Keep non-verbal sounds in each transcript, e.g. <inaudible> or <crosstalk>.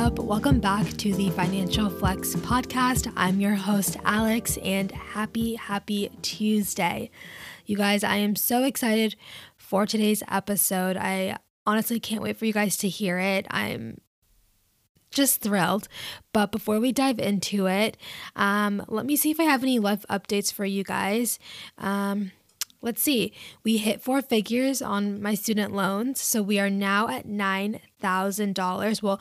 up? Welcome back to the Financial Flex podcast. I'm your host, Alex, and happy, happy Tuesday. You guys, I am so excited for today's episode. I honestly can't wait for you guys to hear it. I'm just thrilled. But before we dive into it, um, let me see if I have any life updates for you guys. Um, let's see. We hit four figures on my student loans, so we are now at nine thousand dollars. Well,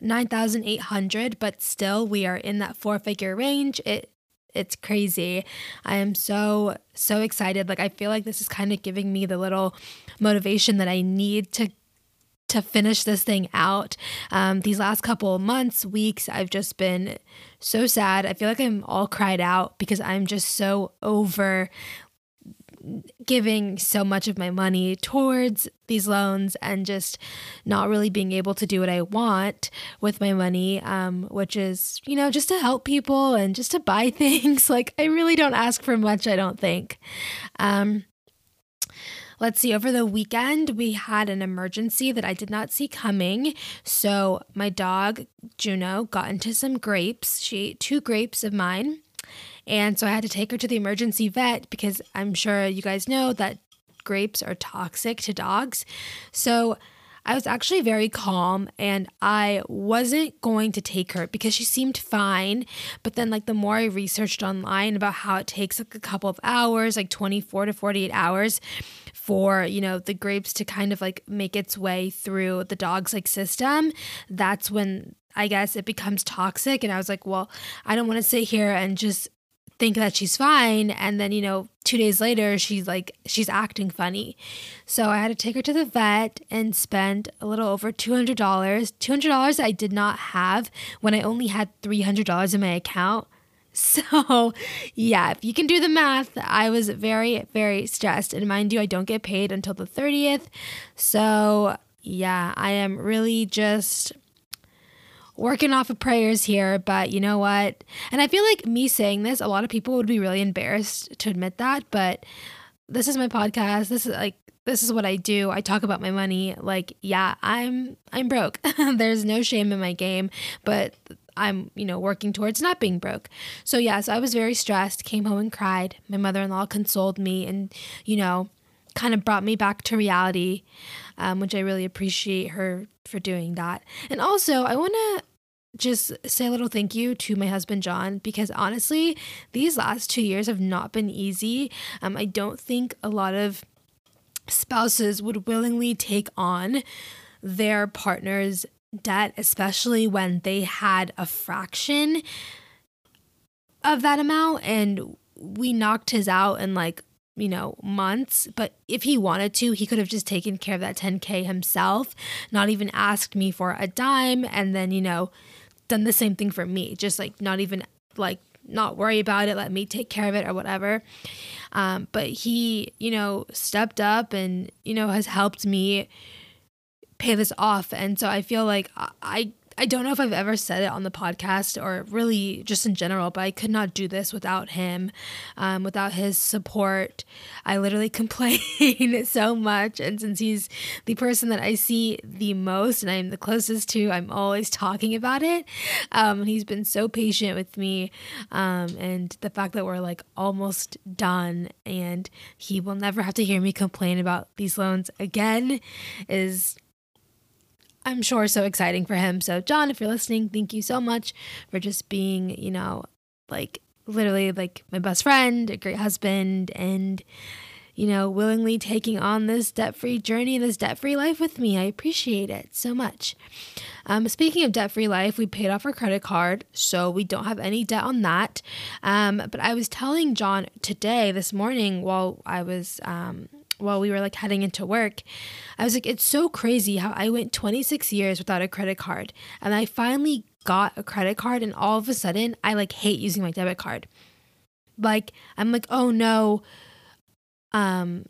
9,800, but still we are in that four figure range. It it's crazy. I am so so excited. Like I feel like this is kind of giving me the little motivation that I need to to finish this thing out. Um, these last couple months, weeks, I've just been so sad. I feel like I'm all cried out because I'm just so over giving so much of my money towards these loans and just not really being able to do what I want with my money, um, which is, you know, just to help people and just to buy <laughs> things. like, I really don't ask for much, I don't think. Um, Let's see, over the weekend, we had an emergency that I did not see coming. So, my dog, Juno, got into some grapes. She ate two grapes of mine. And so I had to take her to the emergency vet because I'm sure you guys know that grapes are toxic to dogs. So I was actually very calm and I wasn't going to take her because she seemed fine. But then, like, the more I researched online about how it takes like a couple of hours, like 24 to 48 hours for, you know, the grapes to kind of like make its way through the dog's like system, that's when I guess it becomes toxic. And I was like, well, I don't want to sit here and just think that she's fine. And then you know two days later she's like she's acting funny. So i had to take her to the vet and spend a little over $200 $200 i did not have when i only had $300 in my account. <laughs> So yeah if you can do the math i was very very stressed. And mind you i don't get paid until the 30th so yeah i am really just working off of prayers here, but you know what? And I feel like me saying this, a lot of people would be really embarrassed to admit that, but this is my podcast. This is like this is what I do. I talk about my money. Like, yeah, I'm I'm broke. <laughs> There's no shame in my game, but I'm, you know, working towards not being broke. So yeah, so I was very stressed, came home and cried. My mother-in-law consoled me and, you know, kind of brought me back to reality, um, which I really appreciate her for doing that. And also, I want to just say a little thank you to my husband John because honestly, these last two years have not been easy. Um, I don't think a lot of spouses would willingly take on their partner's debt, especially when they had a fraction of that amount and we knocked his out in like you know, months. But if he wanted to, he could have just taken care of that 10K himself, not even asked me for a dime, and then, you know, done the same thing for me. Just like not even like not worry about it, let me take care of it or whatever. Um, but he, you know, stepped up and, you know, has helped me pay this off. And so I feel like I I don't know if I've ever said it on the podcast or really just in general, but I could not do this without him, um, without his support. I literally <laughs> complain so much. And since he's the person that I see the most and I'm the closest to, I'm always talking about it. Um, he's been so patient with me. Um, and the fact that we're like almost done and he will never have to hear me complain about these loans again is I'm sure so exciting for him. So, John, if you're listening, thank you so much for just being, you know, like literally like my best friend, a great husband, and, you know, willingly taking on this debt free journey, this debt free life with me. I appreciate it so much. Um, speaking of debt free life, we paid off our credit card, so we don't have any debt on that. Um, but I was telling John today, this morning, while I was, um, while we were like heading into work, I was like, it's so crazy how I went 26 years without a credit card. And I finally got a credit card, and all of a sudden, I like hate using my debit card. Like, I'm like, oh no, um,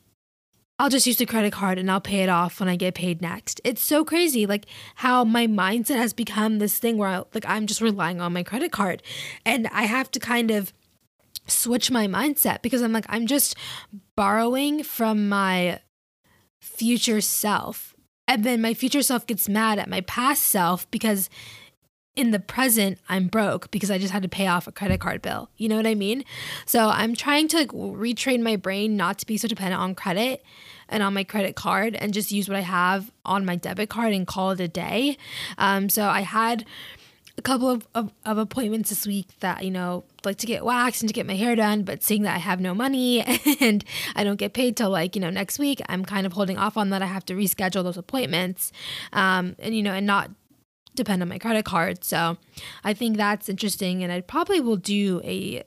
I'll just use the credit card and I'll pay it off when I get paid next. It's so crazy, like how my mindset has become this thing where I, like I'm just relying on my credit card, and I have to kind of switch my mindset because I'm like, I'm just borrowing from my future self. And then my future self gets mad at my past self because in the present I'm broke because I just had to pay off a credit card bill. You know what I mean? So I'm trying to like retrain my brain not to be so dependent on credit and on my credit card and just use what I have on my debit card and call it a day. Um, so I had a couple of, of, of, appointments this week that, you know, like to get waxed and to get my hair done, but seeing that I have no money <laughs> and I don't get paid till like, you know, next week, I'm kind of holding off on that. I have to reschedule those appointments um, and, you know, and not depend on my credit card. So I think that's interesting. And I probably will do a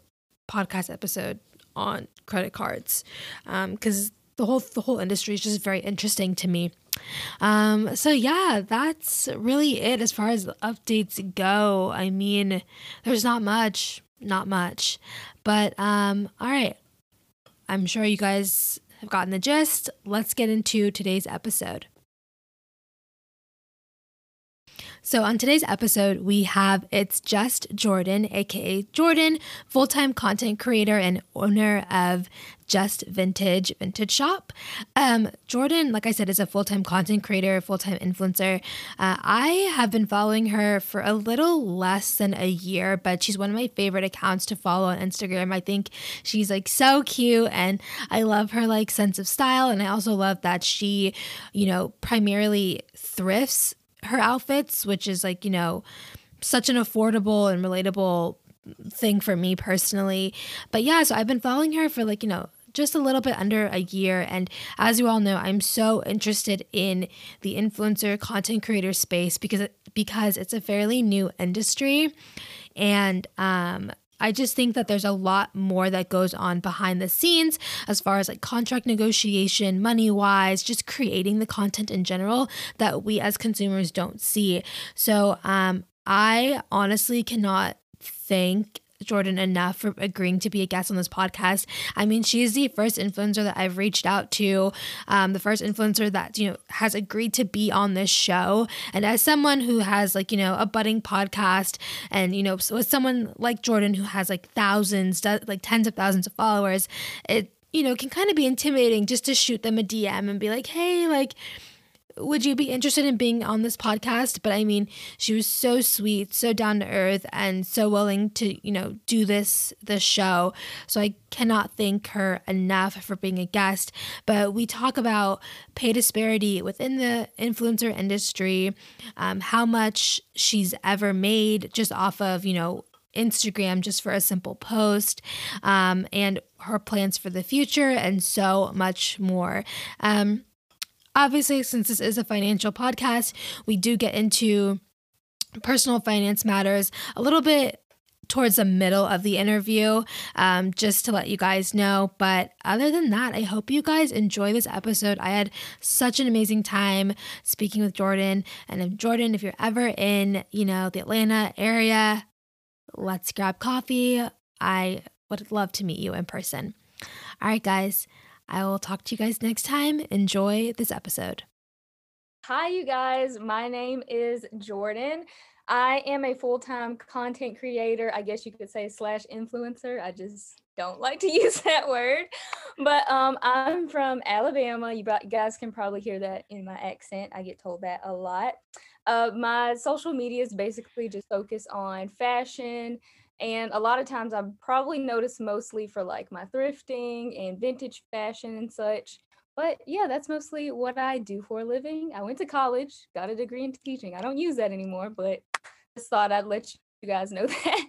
podcast episode on credit cards because um, the whole the whole industry is just very interesting to me. Um, so yeah, that's really it as far as updates go. I mean, there's not much, not much, but um, all right. I'm sure you guys have gotten the gist. Let's get into today's episode. So, on today's episode, we have It's Just Jordan, aka Jordan, full time content creator and owner of Just Vintage Vintage Shop. Um, Jordan, like I said, is a full time content creator, full time influencer. Uh, I have been following her for a little less than a year, but she's one of my favorite accounts to follow on Instagram. I think she's like so cute and I love her like sense of style. And I also love that she, you know, primarily thrifts her outfits, which is like, you know, such an affordable and relatable thing for me personally. But yeah, so I've been following her for like, you know, just a little bit under a year. And as you all know, I'm so interested in the influencer content creator space because because it's a fairly new industry. And um, I just think that there's a lot more that goes on behind the scenes as far as like contract negotiation, money wise, just creating the content in general that we as consumers don't see. So um, I honestly cannot thank Jordan enough for agreeing to be a guest on this podcast. I mean, she's the first influencer that I've reached out to, um, the first influencer that, you know, has agreed to be on this show. And as someone who has, like, you know, a budding podcast and, you know, with someone like Jordan who has like thousands, like tens of thousands of followers, it, you know, can kind of be intimidating just to shoot them a DM and be like, hey, like, would you be interested in being on this podcast? But I mean, she was so sweet, so down to earth, and so willing to, you know, do this this show. So I cannot thank her enough for being a guest. But we talk about pay disparity within the influencer industry, um, how much she's ever made just off of, you know, Instagram just for a simple post, um, and her plans for the future, and so much more. Um, Obviously, since this is a financial podcast, we do get into personal finance matters a little bit towards the middle of the interview, um, just to let you guys know. But other than that, I hope you guys enjoy this episode. I had such an amazing time speaking with Jordan. And if Jordan, if you're ever in, you know, the Atlanta area, let's grab coffee. I would love to meet you in person. All right, guys. I will talk to you guys next time. Enjoy this episode. Hi, you guys. My name is Jordan. I am a full time content creator, I guess you could say, slash influencer. I just don't like to <laughs> use that word. But um, I'm from Alabama. You guys can probably hear that in my accent. I get told that a lot. Uh, my social media is basically just focused on fashion, and a lot of times I'm probably noticed mostly for like my thrifting and vintage fashion and such. But yeah, that's mostly what I do for a living. I went to college, got a degree in teaching. I don't use that anymore, but just thought I'd let you guys know <laughs> that.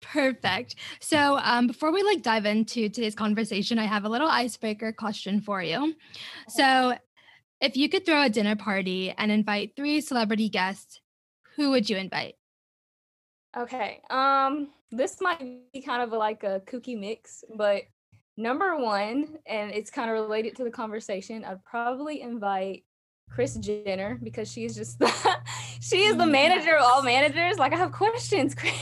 Perfect. So, um, before we like dive into today's conversation, I have a little icebreaker question for you. So, if you could throw a dinner party and invite three celebrity guests, who would you invite? Okay. Um, this might be kind of like a kooky mix, but number one, and it's kind of related to the conversation, I'd probably invite Kris Jenner because she's just <laughs> the, she is the manager of all managers. Like I have questions, <laughs> Kris.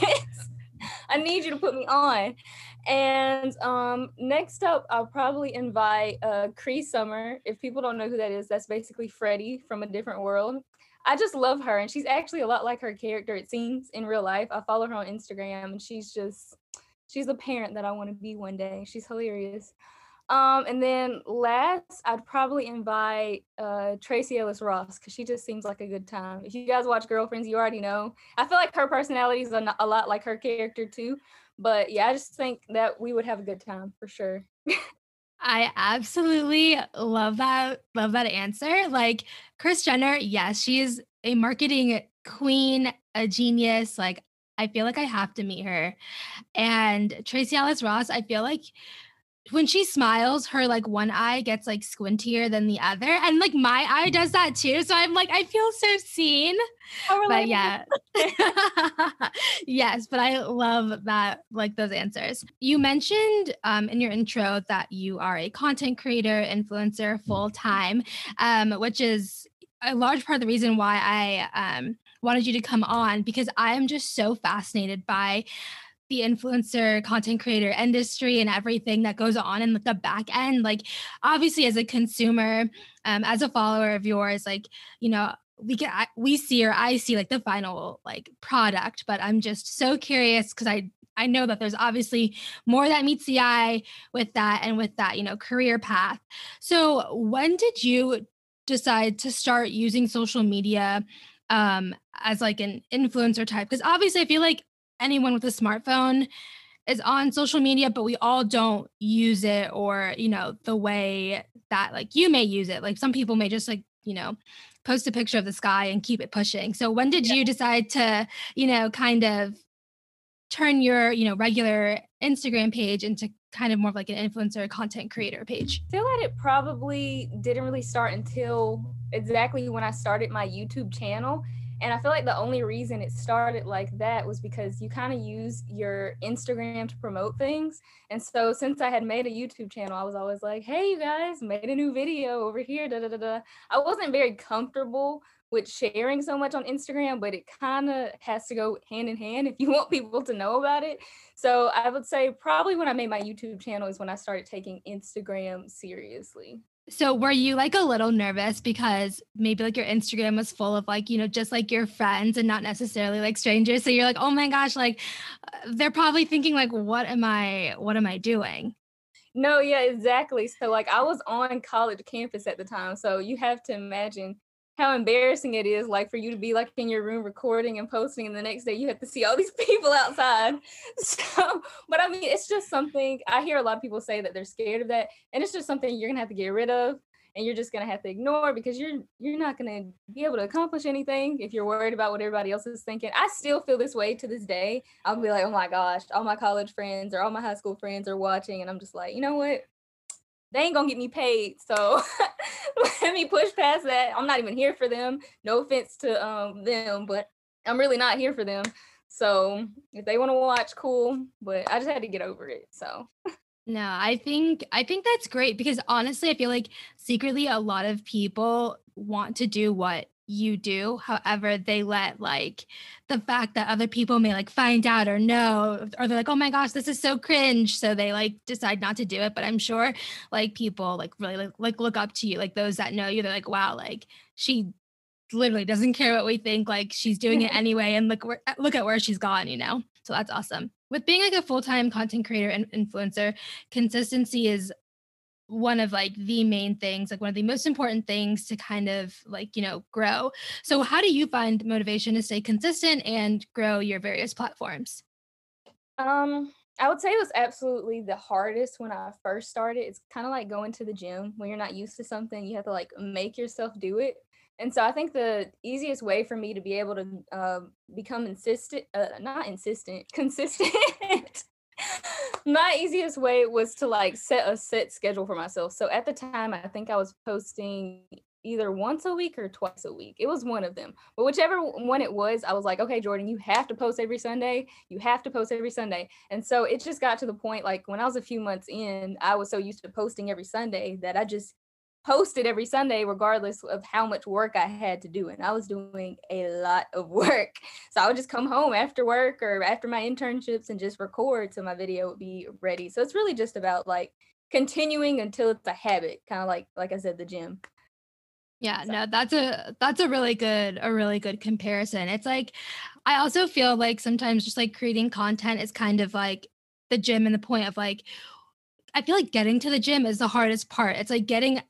I need you to put me on. And um, next up, I'll probably invite uh, Cree Summer. If people don't know who that is, that's basically Freddie from a different world. I just love her, and she's actually a lot like her character. It seems in real life. I follow her on Instagram, and she's just she's a parent that I want to be one day. She's hilarious. Um, and then last, I'd probably invite uh, Tracee Ellis Ross because she just seems like a good time. If you guys watch Girlfriends, you already know. I feel like her personality is a, a lot like her character too. But yeah, I just think that we would have a good time for sure. <laughs> I absolutely love that. Love that answer. Like Kris Jenner, yes, she is a marketing queen, a genius. Like I feel like I have to meet her. And Tracee Ellis Ross, I feel like when she smiles, her like one eye gets like squintier than the other. And like my eye does that too. So I'm like, I feel so seen. Oh, but yeah. <laughs> <laughs> yes, but I love that, like those answers. You mentioned um, in your intro that you are a content creator, influencer full time, um, which is a large part of the reason why I um, wanted you to come on because I am just so fascinated by the influencer content creator industry and everything that goes on in the back end like obviously as a consumer um, as a follower of yours like you know we can we see or i see like the final like product but i'm just so curious because i I know that there's obviously more that meets the eye with that and with that, you know, career path. So, when did you decide to start using social media um as like an influencer type? Because obviously I feel like anyone with a smartphone is on social media, but we all don't use it or, you know, the way that like you may use it. Like some people may just like, you know, post a picture of the sky and keep it pushing. So when did yeah. you decide to, you know, kind of turn your, you know, regular Instagram page into kind of more of like an influencer content creator page? I feel like it probably didn't really start until exactly when I started my YouTube channel. And I feel like the only reason it started like that was because you kind of use your Instagram to promote things. And so since I had made a YouTube channel, I was always like, hey, you guys, made a new video over here. Da, da, da, da. I wasn't very comfortable with sharing so much on Instagram, but it kind of has to go hand in hand if you <laughs> want people to know about it. So I would say probably when I made my YouTube channel is when I started taking Instagram seriously. So were you like a little nervous because maybe like your Instagram was full of like, you know, just like your friends and not necessarily like strangers. So you're like, oh my gosh, like uh, they're probably thinking like, what am I, what am I doing? No, yeah, exactly. So like I was on college campus at the time. So you have to imagine how embarrassing it is like for you to be like in your room recording and posting and the next day you have to see all these <laughs> people outside. So but i mean it's just something i hear a lot of people say that they're scared of that and it's just something you're gonna have to get rid of and you're just gonna have to ignore because you're you're not gonna be able to accomplish anything if you're worried about what everybody else is thinking. I still feel this way to this day. I'll be like oh my gosh all my college friends or all my high school friends are watching and i'm just like you know what they ain't gonna get me paid. So <laughs> let me push past that. I'm not even here for them. No offense to um them, but I'm really not here for them. So if they want to watch, cool. But I just had to get over it. So no, I think I think that's great because honestly, I feel like secretly a lot of people want to do what you do. However, they let like the fact that other people may like find out or know, or they're like, oh my gosh, this is so cringe. So they like decide not to do it. But I'm sure like people like really like, like look up to you, like those that know you, they're like, wow, like she literally doesn't care what we think. Like she's doing it <laughs> anyway. And look, where, look at where she's gone, you know? So that's awesome. With being like a full time content creator and influencer, consistency is one of like the main things like one of the most important things to kind of like you know grow. So how do you find motivation to stay consistent and grow your various platforms? Um i would say it was absolutely the hardest when i first started. It's kind of like going to the gym. When you're not used to something you have to like make yourself do it. And so i think the easiest way for me to be able to uh, become insistent uh, not insistent <laughs> consistent my easiest way was to like set a set schedule for myself. So at the time, I think I was posting either once a week or twice a week. It was one of them. But whichever one it was, I was like, okay, Jordan, you have to post every Sunday. You have to post every Sunday. And so it just got to the point like when I was a few months in, I was so used to posting every Sunday that I just posted every Sunday, regardless of how much work I had to do. And I was doing a lot of work. <laughs> So I would just come home after work or after my internships and just record so my video would be ready. So it's really just about like continuing until it's a habit, kind of like like I said, the gym. Yeah, so. no, that's a that's a really good a really good comparison. It's like I also feel like sometimes just like creating content is kind of like the gym and the point of like I feel like getting to the gym is the hardest part. It's like getting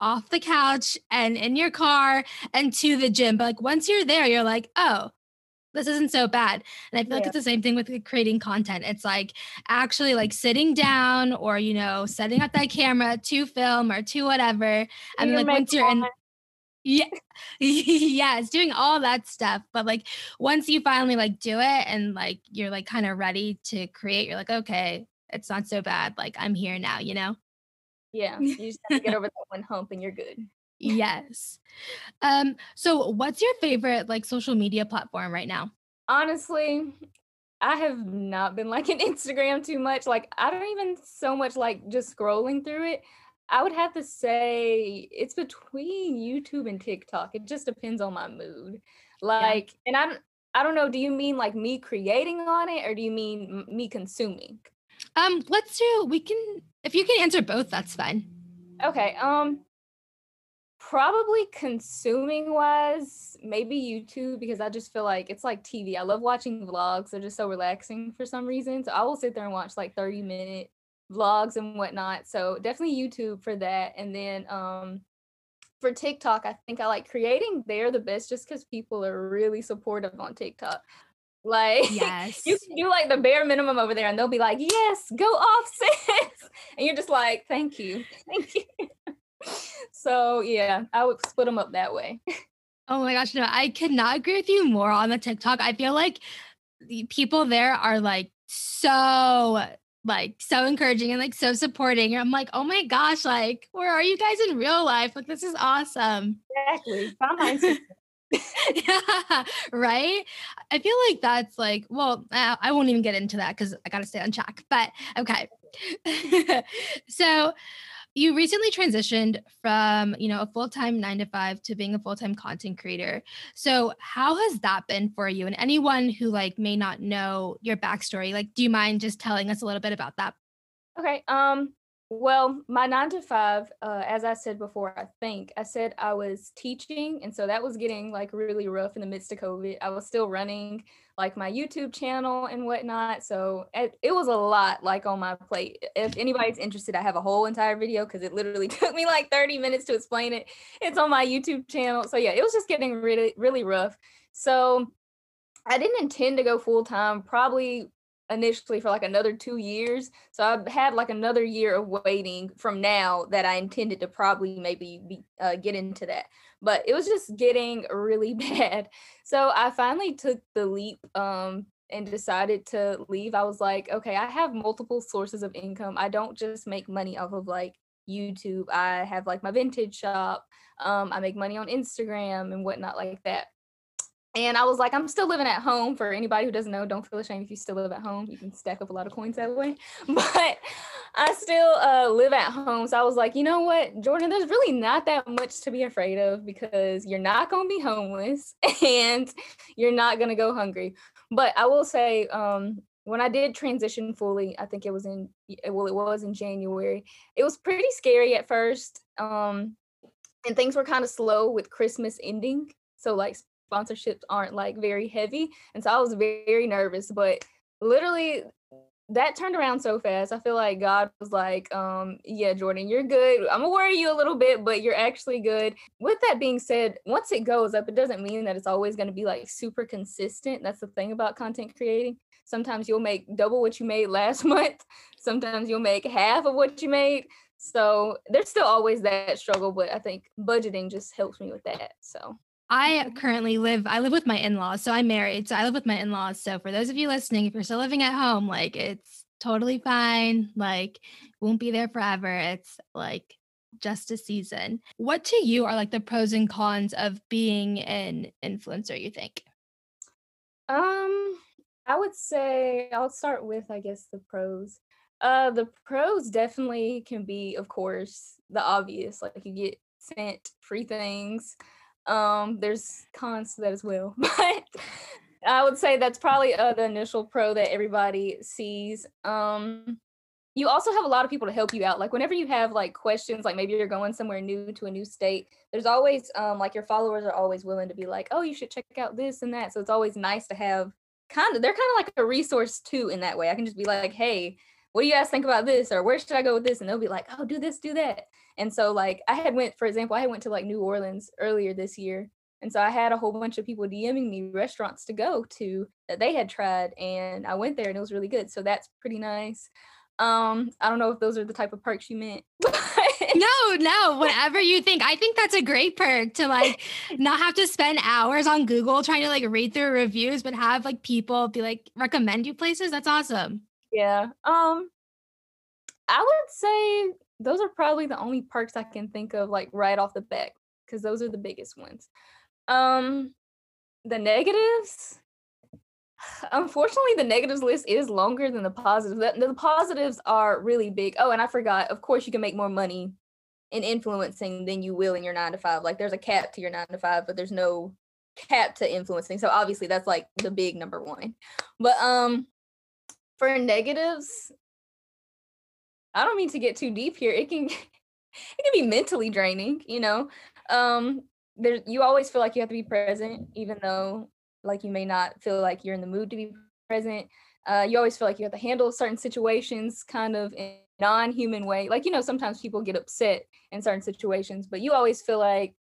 off the couch and in your car and to the gym. But like once you're there, you're like, oh, this isn't so bad. And I feel yeah. like it's the same thing with creating content. It's like actually like sitting down or, you know, setting up that camera to film or to whatever. And like once you're in yeah <laughs> yeah it's doing all that stuff but like once you finally like do it and like you're like kind of ready to create you're like okay it's not so bad like i'm here now you know yeah <laughs> you just have to get over that one hump and you're good yes um so what's your favorite like social media platform right now honestly i have not been liking <laughs> instagram too much like i don't even so much like just scrolling through it I would have to say it's between YouTube and TikTok. It just depends on my mood. Like, yeah. and I don't, I don't know. Do you mean like me creating on it, or do you mean me consuming? Um, let's do. We can. If you can answer both, that's fine. Okay. Um, probably consuming wise, maybe YouTube because I just feel like it's like TV. I love watching vlogs. They're just so relaxing for some reason. So I will sit there and watch like 30 minute vlogs and whatnot. So definitely YouTube for that. And then um for TikTok, I think I like creating there the best just because people are really supportive on TikTok. Like <laughs> yes. you can do like the bare minimum over there and they'll be like, yes, go off, <laughs> sis. And you're just like, thank you. Thank you. <laughs> so yeah, I would split them up that way. Oh my gosh, no, I could not agree with you more on the TikTok. I feel like the people there are like so like so encouraging and like so supporting. I'm like, oh my gosh, like where are you guys in real life? Like this is awesome. Exactly. yeah, right. I feel like that's like, well, I won't even get into that because I got to stay on track. But okay. <laughs> so you recently transitioned from you know a full-time nine to five to being a full-time content creator so how has that been for you and anyone who like may not know your backstory like do you mind just telling us a little bit about that okay um well, my nine to five, uh, as I said before, I think I said I was teaching. And so that was getting like really rough in the midst of COVID. I was still running like my YouTube channel and whatnot. So it, it was a lot like on my plate. If anybody's interested, I have a whole entire video because it literally <laughs> took me like 30 minutes to explain it. It's on my YouTube channel. So yeah, it was just getting really, really rough. So I didn't intend to go full time. Probably initially for like another two years. So I had like another year of waiting from now that I intended to probably maybe be, uh, get into that. But it was just getting <laughs> really bad. So I finally took the leap um, and decided to leave. I was like, okay, I have multiple sources of income. I don't just make money off of like YouTube. I have like my vintage shop. Um, I make money on Instagram and whatnot like that. And I was like, I'm still living at home. For anybody who doesn't know, don't feel ashamed if you still live at home. You can stack up a lot of coins that way. <laughs> But I still uh, live at home. So I was like, you know what, Jordan, there's really not that much to be afraid of because you're not going to be homeless <laughs> and you're not going to go hungry. But I will say, um, when I did transition fully, I think it was in, well, it was in January. It was pretty scary at first. Um, and things were kind of slow with Christmas ending. So like sponsorships aren't like very heavy. And so I was very nervous, but literally that turned around so fast. I feel like God was like, um, yeah, Jordan, you're good. I'm gonna worry you a little bit, but you're actually good. With that being said, once it goes up, it doesn't mean that it's always gonna be like super consistent. That's the thing about content creating. Sometimes you'll make double what you made <laughs> last month. Sometimes you'll make half of what you made. So there's still always that struggle, but I think budgeting just helps me with that. So I currently live, I live with my in laws. So I'm married. So I live with my in laws. So for those of you listening, if you're still living at home, like it's totally fine. Like, won't be there forever. It's like just a season. What to you are like the pros and cons of being an influencer, you think? Um, I would say I'll start with, I guess, the pros. Uh, the pros definitely can be, of course, the obvious. Like you get sent free things um, there's cons to that as well, <laughs> but I would say that's probably uh, the initial pro that everybody sees. Um, you also have a lot of people to help you out. Like whenever you have like questions, like maybe you're going somewhere new to a new state, there's always um, like your followers are always willing to be like, oh, you should check out this and that. So it's always nice to have kind of they're kind of like a resource too in that way. I can just be like, hey, what do you guys think about this or where should I go with this? And they'll be like, oh, do this, do that. And so like I had went, for example, I had went to like New Orleans earlier this year. And so I had a whole bunch of people DMing me restaurants to go to that they had tried. And I went there and it was really good. So that's pretty nice. Um, I don't know if those are the type of perks you meant. <laughs> no, no, whatever you think. I think that's a great perk to like <laughs> not have to spend hours on Google trying to like read through reviews, but have like people be like recommend you places. That's awesome. Yeah. Um I would say those are probably the only perks I can think of like right off the bat because those are the biggest ones. Um the negatives <sighs> unfortunately the negatives list is longer than the positives. The, the positives are really big. Oh, and I forgot, of course you can make more money in influencing than you will in your 9 to 5. Like there's a cap to your 9 to 5, but there's no cap to influencing. So obviously that's like the big number 1. But um for negatives, I don't mean to get too deep here. It can <laughs> it can be mentally draining, you know. Um there you always feel like you have to be present even though like you may not feel like you're in the mood to be present. Uh, you always feel like you have to handle certain situations kind of in non-human way. Like you know, sometimes people get upset in certain situations, but you always feel like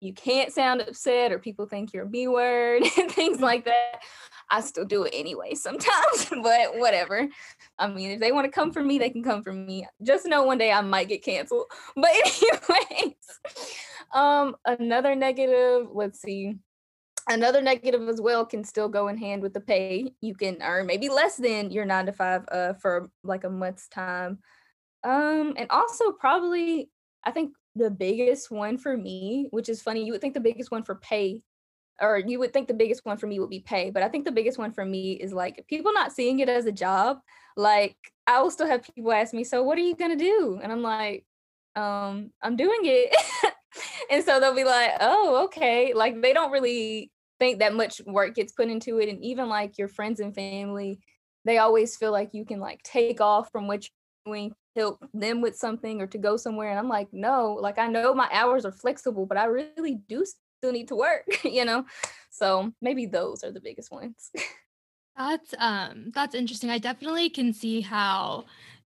you can't sound upset or people think you're a B word <laughs> and things like that. I still do it anyway sometimes, <laughs> but whatever. I mean, if they want to come for me, they can come for me. Just know one day I might get canceled. <laughs> But anyways, um, another negative, let's see. Another negative as well can still go in hand with the pay. You can earn maybe less than your nine to five uh for like a month's time. Um, and also probably I think the biggest one for me, which is funny, you would think the biggest one for pay or you would think the biggest one for me would be pay, but I think the biggest one for me is like people not seeing it as a job. Like I will still have people ask me, "So what are you gonna do?" And I'm like, um, "I'm doing it." <laughs> and so they'll be like, "Oh, okay." Like they don't really think that much work gets put into it, and even like your friends and family, they always feel like you can like take off from what you're doing help them with something or to go somewhere and i'm like no like i know my hours are flexible but i really do still need to work, <laughs> you know? So maybe those are the biggest ones. that's um that's interesting. I definitely can see how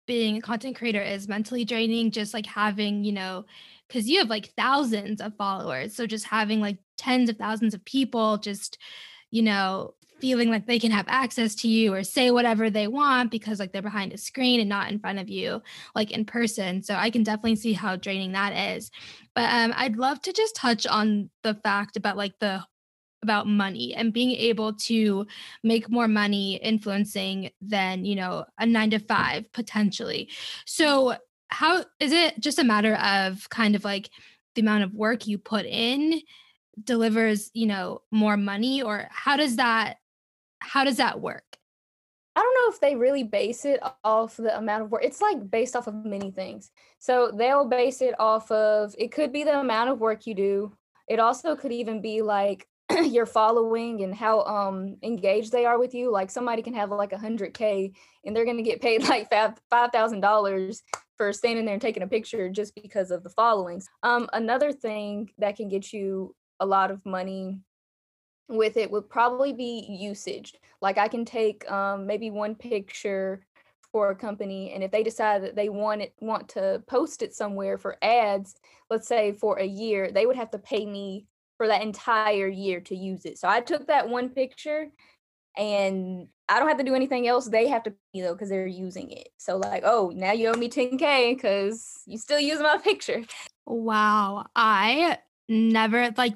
being a content creator is mentally draining just like having, you know, cuz you have like thousands of followers. So just having like tens of thousands of people just you know, feeling like they can have access to you or say whatever they want because like they're behind a screen and not in front of you like in person. So i can definitely see how draining that is. But um i'd love to just touch on the fact about like the about money and being able to make more money influencing than you know a 9 to 5 potentially. So how is it just a matter of kind of like the amount of work you put in delivers you know more money or how does that how does that work? I don't know if they really base it off the amount of work. It's like based off of many things. So they'll base it off of it could be the amount of work you do. It also could even be like <clears throat> your following and how um engaged they are with you. Like somebody can have like a hundred K and they're gonna get paid <laughs> like five thousand dollars for standing there and taking a picture just because of the followings. Um another thing that can get you a lot of money with it would probably be usage. Like I can take um, maybe one picture for a company, and if they decide that they want it want to post it somewhere for ads, let's say for a year, they would have to pay me for that entire year to use it. So I took that one picture and I don't have to do anything else. They have to you know because they're using it. So like, oh, now you owe me 10k because you still use my <laughs> picture. Wow, I never like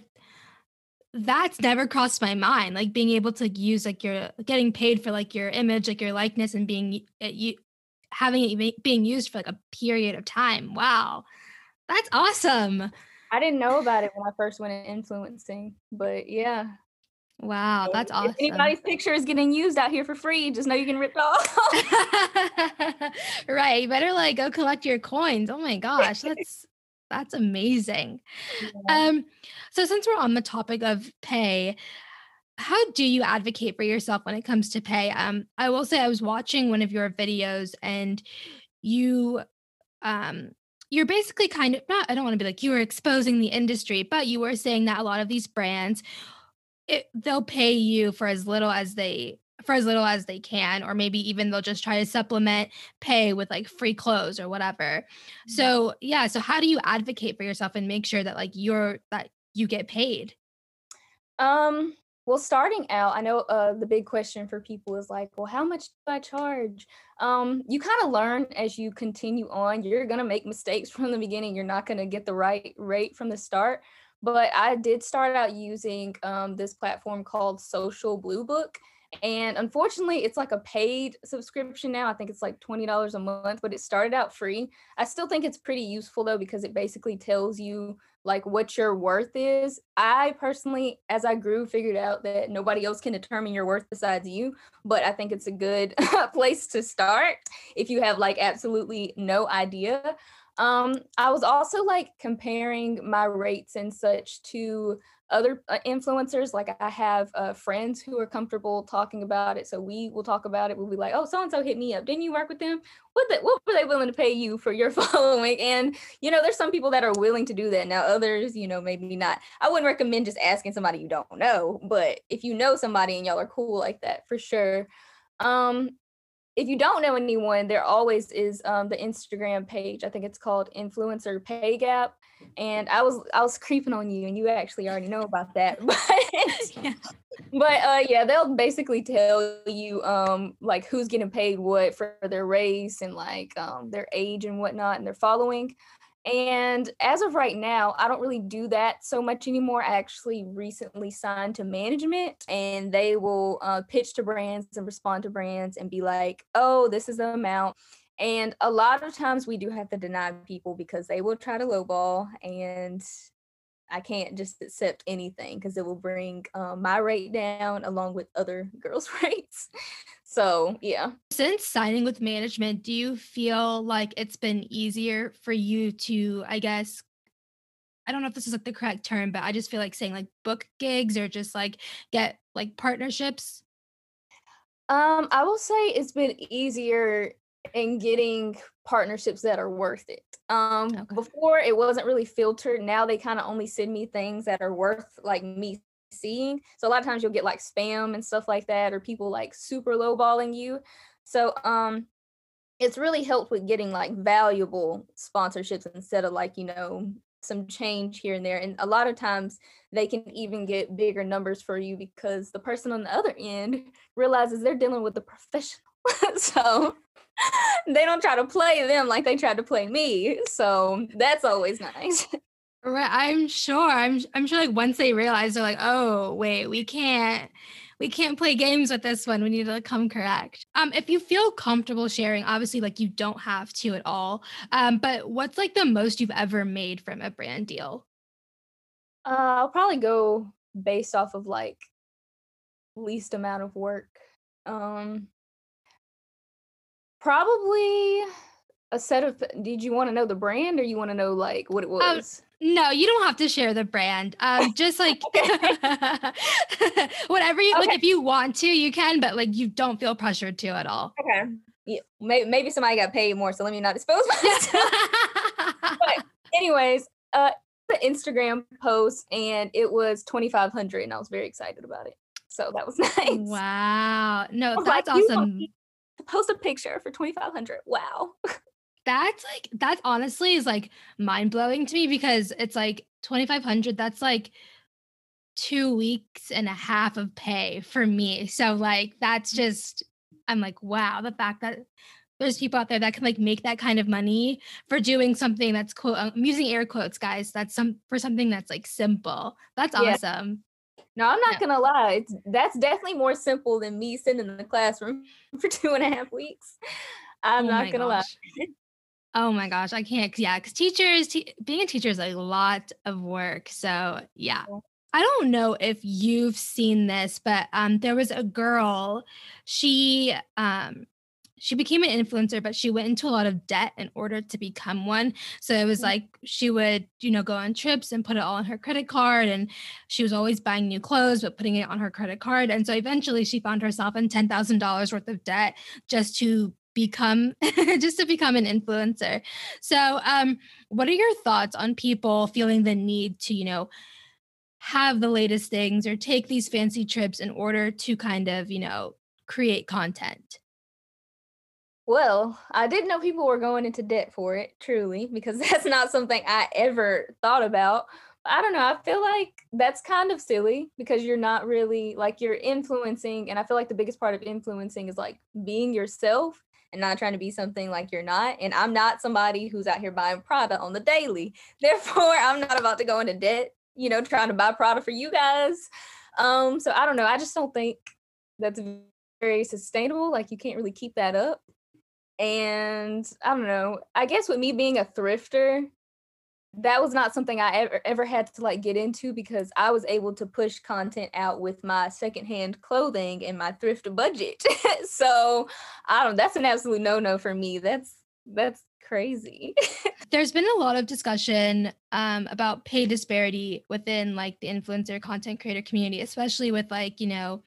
that's never crossed my mind like being able to use like your getting paid for like your image like your likeness and being uh, you having it being used for like a period of time. Wow. That's awesome. I didn't know about it when i first went in influencing but yeah. Wow that's awesome. if anybody's picture is getting used out here for free just know you can rip it off. <laughs> Right you better like go collect your coins. Oh my gosh <laughs> that's that's amazing. Yeah. Um, so since we're on the topic of pay, how do you advocate for yourself when it comes to pay? Um, I will say I was watching one of your videos and you um you're basically kind of not I don't want to be like you were exposing the industry, but you were saying that a lot of these brands it, they'll pay you for as little as they for as little as they can or maybe even they'll just try to supplement pay with like free clothes or whatever. So yeah so how do you advocate for yourself and make sure that like you're that you get paid? Um well starting out i know uh, the big question for people is like well how much do i charge? Um you kind of learn as you continue on you're going to make mistakes from the beginning you're not going to get the right rate from the start. But i did start out using um, this platform called social blue book and unfortunately, it's like a paid subscription now. I think it's like $20 a month, but it started out free. I still think it's pretty useful though, because it basically tells you like what your worth is. I personally, as I grew, figured out that nobody else can determine your worth besides you. But I think it's a good <laughs> place to start if you have like absolutely no idea. Um, I was also like comparing my rates and such to other uh, influencers like i have uh, friends who are comfortable talking about it so we will talk about it we'll be like oh so and so hit me up didn't you work with them? What, the, what were they willing to pay you for your <laughs> following? And you know there's some people that are willing to do that. Now others you know maybe not. I wouldn't recommend just asking somebody you don't know but if you know somebody and y'all are cool like that for sure. Um if you don't know anyone, there always is um, the Instagram page. I think it's called Influencer Pay Gap. And I was I was creeping on you, and you actually already know about that. <laughs> But yeah. but uh, yeah, they'll basically tell you um, like who's getting paid what for their race and like um, their age and whatnot and their following. And as of right now, I don't really do that so much anymore. I actually recently signed to management and they will uh, pitch to brands and respond to brands and be like, oh, this is the amount. And a lot of times we do have to deny people because they will try to lowball and I can't just accept anything because it will bring um, my rate down along with other <laughs> girls' <laughs> rates. So, yeah. Since signing with management, do you feel like it's been easier for you to, I guess, I don't know if this is like the correct term, but I just feel like saying like book gigs or just like get like partnerships? Um, I will say it's been easier in getting partnerships that are worth it. Um, okay. before it wasn't really filtered. Now they kind of only send me things that are worth like me seeing. So a lot of times you'll get like spam and stuff like that, or people like super lowballing you. So um it's really helped with getting like valuable sponsorships instead of like, you know, some change here and there. And a lot of times they can even get bigger numbers for you because the person on the other end realizes they're dealing with a professional. <laughs> so they don't try to play them like they tried to play me. So that's always nice. <laughs> Right. I'm sure. I'm I'm sure like once they realize they're like, oh wait, we can't we can't play games with this one. We need to come correct. Um, if you feel comfortable sharing, obviously like you don't have to at all. Um, but what's like the most you've ever made from a brand deal? Uh, I'll probably go based off of like least amount of work. Um probably a set of did you want to know the brand or you want to know like what it um, was? Um, no, you don't have to share the brand. Um, <laughs> just like <laughs> whatever you okay. like, if you want to, you can, but like you don't feel pressured to at all. Okay. Yeah, maybe, maybe somebody got paid more, so let me not expose <laughs> myself. but anyways, uh, the Instagram post, and it was twenty five hundred, and I was very excited about it. So that was nice. Wow. No, that's like, awesome. Post a picture for twenty five hundred. Wow that's like that honestly is like mind blowing to me because it's like 2500 that's like 2 weeks and a half of pay for me. So like that's mm. just I'm like wow, the fact that there's people out there that can like make that kind of money for doing something that's quote I'm using air quotes guys that's some for something that's like simple. That's yeah. awesome. No, I'm not gonna lie. It's, that's definitely more simple than me sitting in the classroom <laughs> for two and a half weeks. I'm oh not gonna gosh. lie. Oh my gosh, I can't. Yeah, because teachers, te- being a teacher is a lot of work. So yeah, I don't know if you've seen this, but um, there was a girl. She um, she became an influencer, but she went into a lot of debt in order to become one. So it was mm-hmm. like she would, you know, go on trips and put it all on her credit card. And she was always buying new clothes, but putting it on her credit card. And so eventually she found herself in $10,000 worth of debt just to become <laughs> just to become an influencer so um what are your thoughts on people feeling the need to you know have the latest things or take these fancy trips in order to kind of you know create content? Well, I didn't know people were going into debt for it, truly, because <laughs> that's not something I ever thought about. I don't know. I feel like that's kind of silly because you're not really like you're influencing. And I feel like the biggest part of influencing is like being yourself and not trying to be something like you're not. And I'm not somebody who's out here buying Prada on the daily. <laughs> Therefore, I'm not about to go into debt, you know, trying to buy Prada for you guys. Um, so I don't know. I just don't think that's very sustainable. Like you can't really keep that up. And I don't know. I guess with me being a thrifter, that was not something I ever ever had to like get into because I was able to push content out with my secondhand clothing and my thrift budget. <laughs> so I don't that's an absolute no-no for me. That's that's crazy. <laughs> There's been a lot of discussion um, about pay disparity within like the influencer content creator community, especially with like, you know,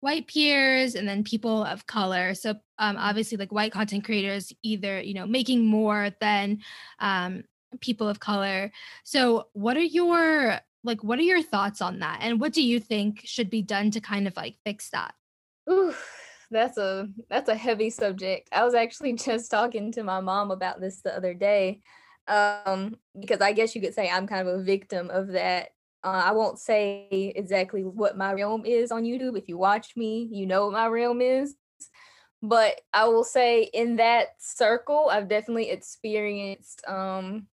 white peers and then people of color. So um, obviously like white content creators either, you know, making more than um, people of color. So what are your like what are your thoughts on that? And what do you think should be done to kind of like fix that? Ooh, that's a that's a heavy subject. I was actually <laughs> just talking to my mom about this the other day. Um, because I guess you could say I'm kind of a victim of that. Uh, I won't say exactly what my realm is on YouTube. If you watch me, you know what my realm is. But I will say in that circle, I've definitely experienced um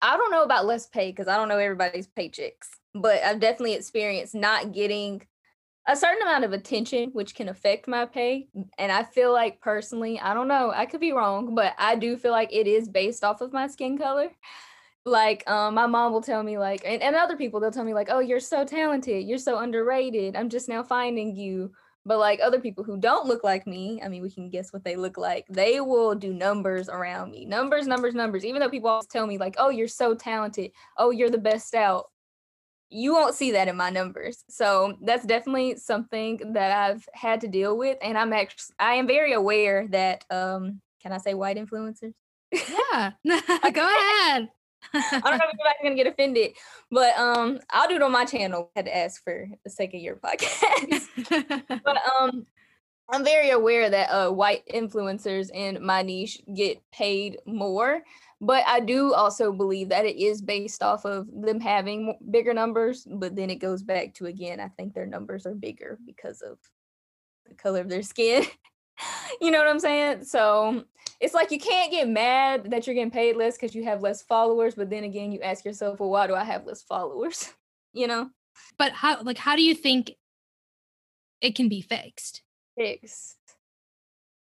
I don't know about less pay because I don't know everybody's paychecks, but I've definitely experienced not getting a certain amount of attention, which can affect my pay. And I feel like personally, I don't know, I could be wrong, but I do feel like it is based off of my skin color. Like, um, my mom will tell me, like, and, and other people, they'll tell me, like, oh, you're so talented, you're so underrated. I'm just now finding you. But like other people who don't look like me, I mean, we can guess what they look like. They will do numbers around me. Numbers, numbers, numbers. Even though people always tell me like, "Oh, you're so talented. Oh, you're the best out." You won't see that in my numbers. So, that's definitely something that I've had to deal with and I'm actually I am very aware that um can I say white influencers? Yeah. <laughs> <laughs> Go ahead. I don't know if anybody's gonna get offended, but um, I'll do it on my channel. I had to ask for the sake of your podcast. <laughs> but um, I'm very aware that uh, white influencers in my niche get paid more, but I do also believe that it is based off of them having bigger numbers. But then it goes back to again, I think their numbers are bigger because of the color of their skin. <laughs> you know what I'm saying? So it's like you can't get mad that you're getting paid less because you have less followers, but then again, you ask yourself, well, why do I have less followers? <laughs> you know? But how like how do you think it can be fixed? Fixed.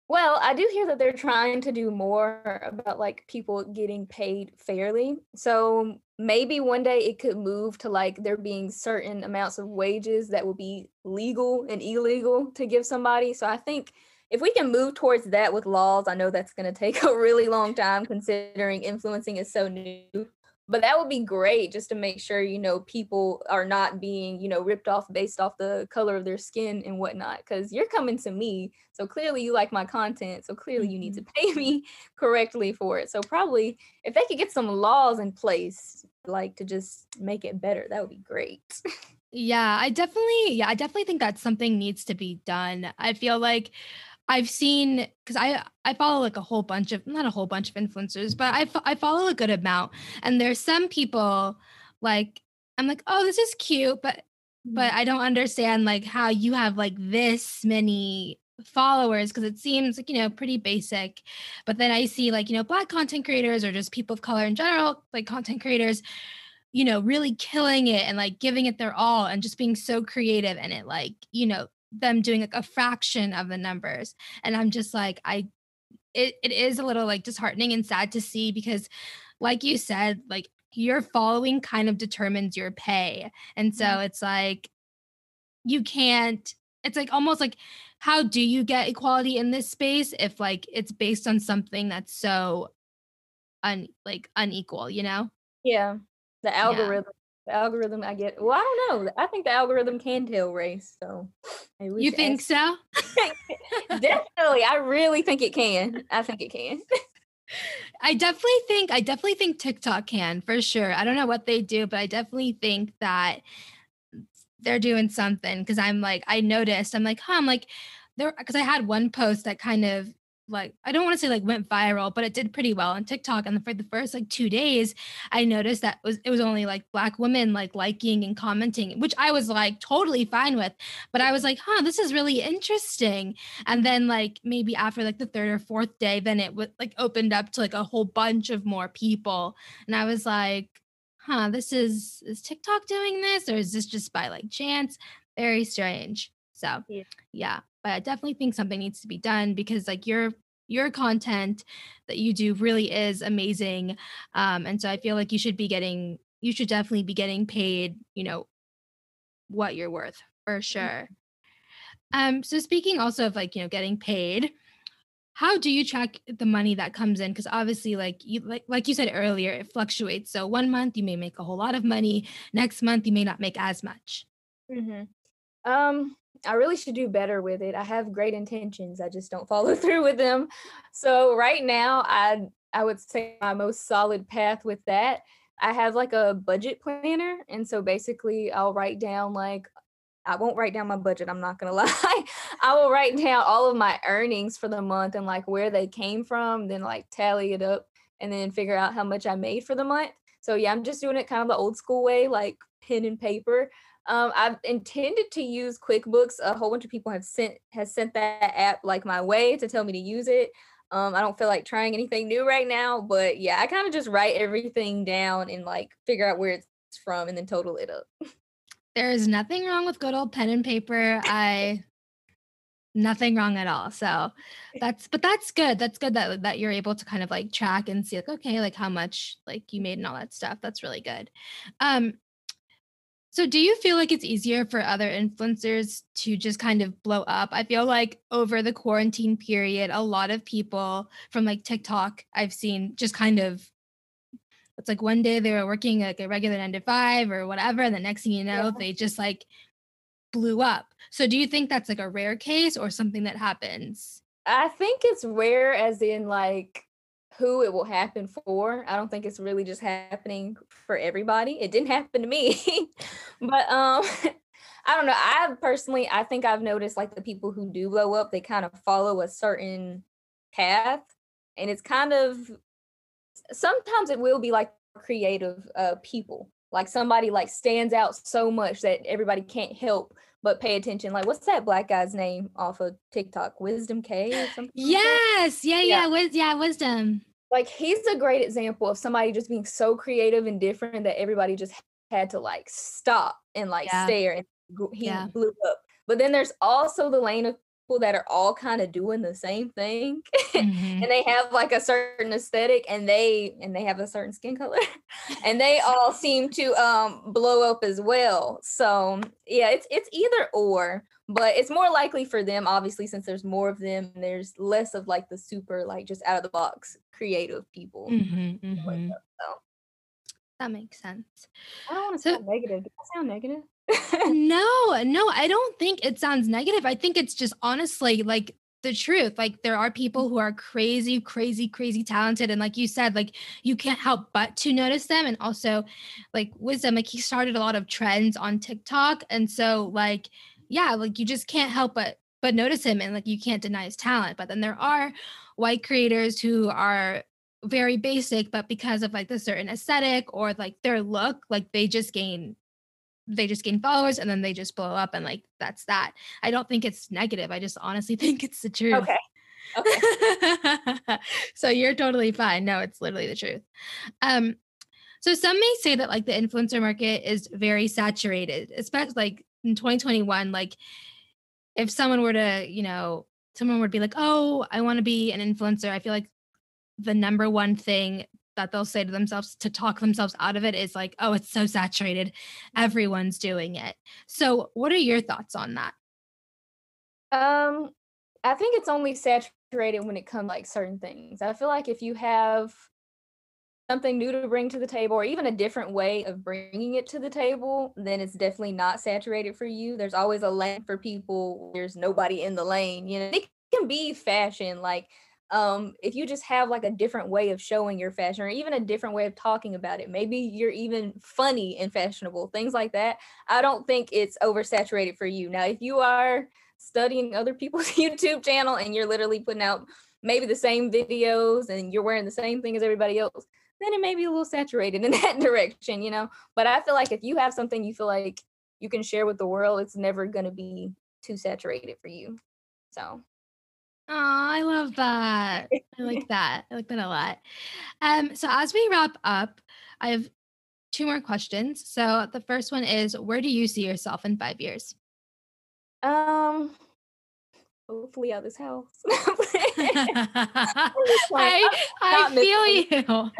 Well, I do hear that they're trying to do more about like people getting paid fairly. So maybe one day it could move to like there being certain amounts of wages that will be legal and illegal to give somebody. So I think if we can move towards that with laws, I know that's going to take <laughs> a really long time considering influencing is so new. But that would be great just to make sure, you know, people are not being, you know, ripped off based off the color of their skin and whatnot. Cause you're coming to me. So clearly you like my content. So clearly you need to mm-hmm. <laughs> pay me correctly for it. So probably if they could get some laws in place, like to just make it better, that would be great. <laughs> Yeah, I definitely, yeah, I definitely think that something needs to be done. I feel like I've seen because I I follow like a whole bunch of not a whole bunch of influencers, but I I follow a good amount, and there's some people like I'm like, oh, this is cute, but but mm-hmm. I don't understand like how you have like this many followers because it seems like you know pretty basic but then i see like you know black content creators or just people of color in general like content creators you know really killing it and like giving it their all and just being so creative and it like you know them doing like a fraction of the numbers and i'm just like i it, it is a little like disheartening and sad to see because like you said like your following kind of determines your pay and so mm-hmm. it's like you can't it's like almost like how do you get equality in this space if like it's based on something that's so un like unequal you know yeah the algorithm the algorithm I get. Well, I don't know. I think the algorithm can tell race. So you think ask. so? <laughs> definitely. I really think it can. I think it can. I definitely think I definitely think TikTok can for sure. I don't know what they do, but I definitely think that they're doing something because I'm like, I noticed, I'm like, huh, I'm like, there, because I had one post that kind of like I don't want to say like went viral, but it did pretty well on TikTok. And for the first like two days, I noticed that was it was only like black women like liking and commenting, which I was like totally fine with. But I was like, huh, this is really interesting. And then like maybe after like the third or fourth day, then it would like opened up to like a whole bunch of more people. And I was like, huh, this is is TikTok doing this or is this just by like chance? Very strange. So yeah. yeah but I definitely think something needs to be done because like your your content that you do really is amazing. Um, and so I feel like you should be getting you should definitely be getting paid, you know, what you're worth for mm-hmm. sure. Um, so speaking also of like, you know, getting paid, how do you track the money that comes in because obviously like you like, like you said earlier it fluctuates so one month you may make a whole lot of money next month you may not make as much mm-hmm. um I really should do better with it. I have great intentions. I just don't follow <laughs> through with them. So right now I I would say my most solid path with that. I have like a budget planner and so basically I'll write down like I won't write down my budget, I'm not going <laughs> to lie. I will write down all of my earnings for the month and like where they came from, then like tally it up and then figure out how much I made for the month. So yeah, I'm just doing it kind of the old school way, like pen and paper. Um, I've intended to use QuickBooks. A whole bunch of people have sent has sent that app like my way to tell me to use it. Um, I don't feel like trying anything new right now, but yeah, I kind of just write everything down and like figure out where it's from and then total it up. <laughs> There is nothing wrong with good old pen and paper. I nothing wrong at all. So that's but that's good. That's good that that you're able to kind of like track and see like okay, like how much like you made and all that stuff. That's really good. Um so, do you feel like it's easier for other influencers to just kind of blow up? I feel like over the quarantine period, a lot of people from like TikTok I've seen just kind of it's like one day they were working like a regular nine to five or whatever, and the next thing you know, yeah. they just like blew up. So, do you think that's like a rare case or something that happens? I think it's rare, as in like who it will happen for. I don't think it's really just happening for everybody. It didn't happen to me. <laughs> but um <laughs> I don't know. I personally I think I've noticed like the people who do blow up, they kind of follow a certain path and it's kind of sometimes it will be like creative uh people. Like somebody like stands out so much that everybody can't help but pay attention. Like, what's that black guy's name off of TikTok? Wisdom Kaye or something? Yes. Yeah, yeah. Yeah. Wis- yeah. Wisdom. Like, he's a great example of somebody just being so creative and different that everybody just had to like stop and like yeah. stare and he yeah. blew up. But then there's also the lane of people that are all kind of doing the same thing <laughs> mm-hmm. and they have like a certain aesthetic and they and they have a certain skin color <laughs> and they all seem to um blow up as well so yeah it's it's either or but it's more likely for them obviously since there's more of them there's less of like the super like just out of the box creative people mm-hmm, mm-hmm. So. That makes sense i don't want to so, sound negative does that sound negative no, <laughs> no, I don't think it sounds negative. I think it's just honestly like the truth. Like there are mm. people who are crazy, crazy, crazy talented. And like you said, like you can't help but to notice them. And also like wisdom, like he started a lot of trends on TikTok. And so like, yeah, like you just can't help but but notice him and like you can't deny his talent. But then there are white creators who are very basic, but because of like the certain aesthetic or like their look, like they just gain they just gain followers and then they just blow up and like that's that. I don't think it's negative. I just honestly <laughs> think it's the truth. Okay. Okay. <laughs> so you're totally fine. No, it's literally the truth. Um so some may say that like the influencer market is very saturated, especially like in 2021 like if someone were to, you know, someone would be like, "Oh, I want to be an influencer." I feel like the number one thing that they'll say to themselves to talk themselves out of it is like, oh, it's so saturated. Everyone's doing it. So, what are your thoughts on that? Um, I think it's only saturated when it comes like certain things. I feel like if you have something new to bring to the table or even a different way of bringing it to the table, then it's definitely not saturated for you. There's always a lane for people. There's nobody in the lane. You know, it can be fashion like um if you just have like a different way of showing your fashion or even a different way of talking about it maybe you're even funny and fashionable things like that i don't think it's oversaturated for you. Now if you are studying other people's <laughs> youtube channel and you're literally putting out maybe the same videos and you're wearing the same thing as everybody else then it may be a little saturated <laughs> in that direction you know? But i feel like if you have something you feel like you can share with the world it's never going to be too saturated for you so Oh, I love that. I like <laughs> that. I like that a lot. Um, so as we wrap up, I have two more questions. So the first one is where do you see yourself in five years? Um hopefully out of this house. <laughs> <laughs> I, I feel you.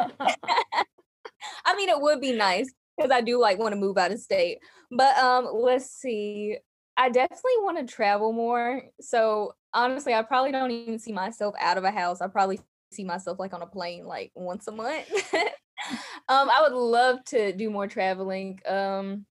I mean it would be nice because I do like want to move out of state. But um let's see. I definitely want to travel more. So honestly, I probably don't even see myself out of a house. I probably see myself like on a plane like once a month. <laughs> um, I would love to do more traveling. Um,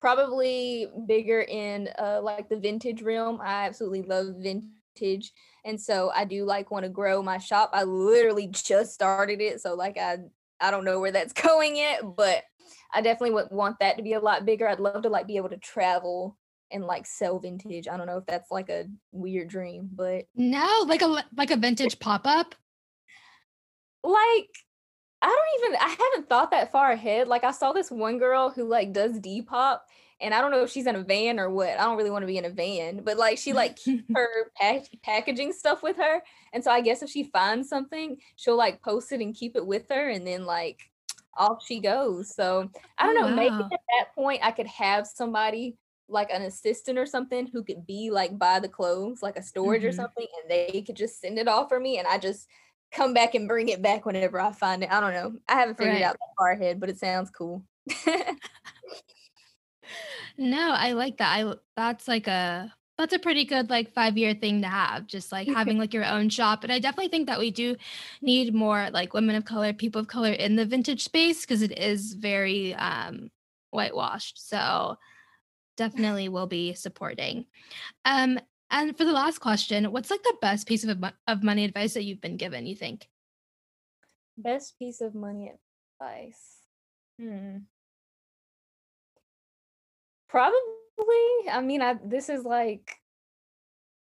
probably bigger in uh like the vintage realm. I absolutely love vintage. And so I do like want to grow my shop. I literally just started it. So like I I don't know where that's <laughs> going yet, but I definitely would want that to be a lot bigger. I'd love to like be able to travel and like sell vintage. I don't know if that's like a weird dream, but no, like a like a vintage pop up. Like I don't even I haven't thought that far ahead. Like I saw this one girl who like does Depop and I don't know if she's in a van or what. I don't really want to be in a van, but like she like keep <laughs> her pack- packaging stuff with her. And so I guess if she finds something, she'll like post it and keep it with her and then like off she goes. So I don't oh, know, wow. maybe at that point I could have somebody like an assistant or something who could be like by the clothes, like a storage mm-hmm. or something, and they could just send it off for me and I just come back and bring it back whenever I find it. I don't know. I haven't figured right. out that far ahead, but it sounds cool. <laughs> no, I like that. I that's like a that's a pretty good like five year thing to have just like having like your own shop and i definitely think that we do need more like women of color people of color in the vintage space because it is very um whitewashed so definitely will be supporting. Um, and for the last question, what's like the best piece of of money advice that you've been given? You think? Best piece of money advice. Hmm. Probably. I mean, I this is like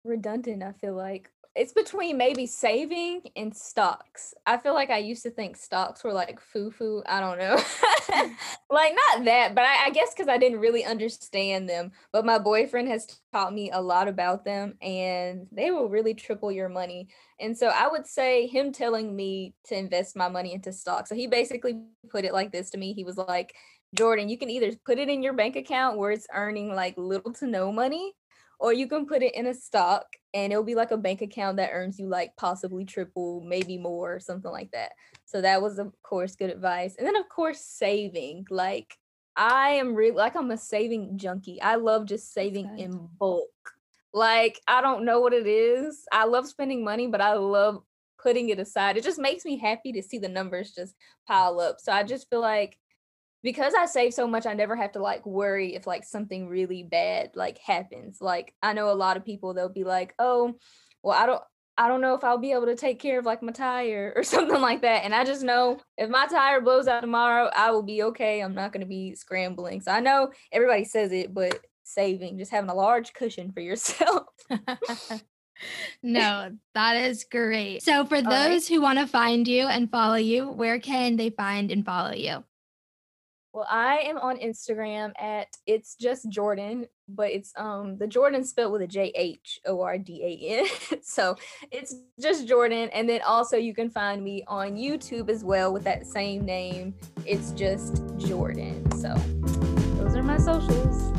redundant. I feel like it's between maybe saving and stocks. I feel like I used to think stocks were like foo foo. I don't know. Mm. <laughs> like, not that, but I, I guess because I didn't really understand them. But my boyfriend has taught me a lot about them and they will really triple your money. And so I would say him telling me to invest my money into stocks. So he basically put it like this to me. He was like, Jordan, you can either put it in your bank account where it's earning like little to no money, or you can put it in a stock and it'll be like a bank account that earns you like possibly triple, maybe more, something like that. So that was of course good advice. And then of course saving. Like I am really like I'm a saving junkie. I love just saving in bulk. Like I don't know what it is. I love spending money, but I love putting it aside. It just makes me happy to see the numbers just pile up. So I just feel like because I save so much, I never have to like worry if like something really bad like happens. Like I know a lot of people they'll be like, "Oh, well, I don't I don't know if I'll be able to take care of like my tire <laughs> or something like that." And I just know if my tire blows out tomorrow, I will be okay. I'm not going to be scrambling. So I know everybody says it, but saving, just having a large cushion for yourself. <laughs> no, that is great. So, for All those right. who want to find you and follow you, where can they find and follow you? Well, I am on Instagram at it's just Jordan, but it's um the Jordan spelled with a J H O R D A N. <laughs> so it's just Jordan. And then also you can find me on YouTube as well with that same name. It's just Jordan. So those are my socials.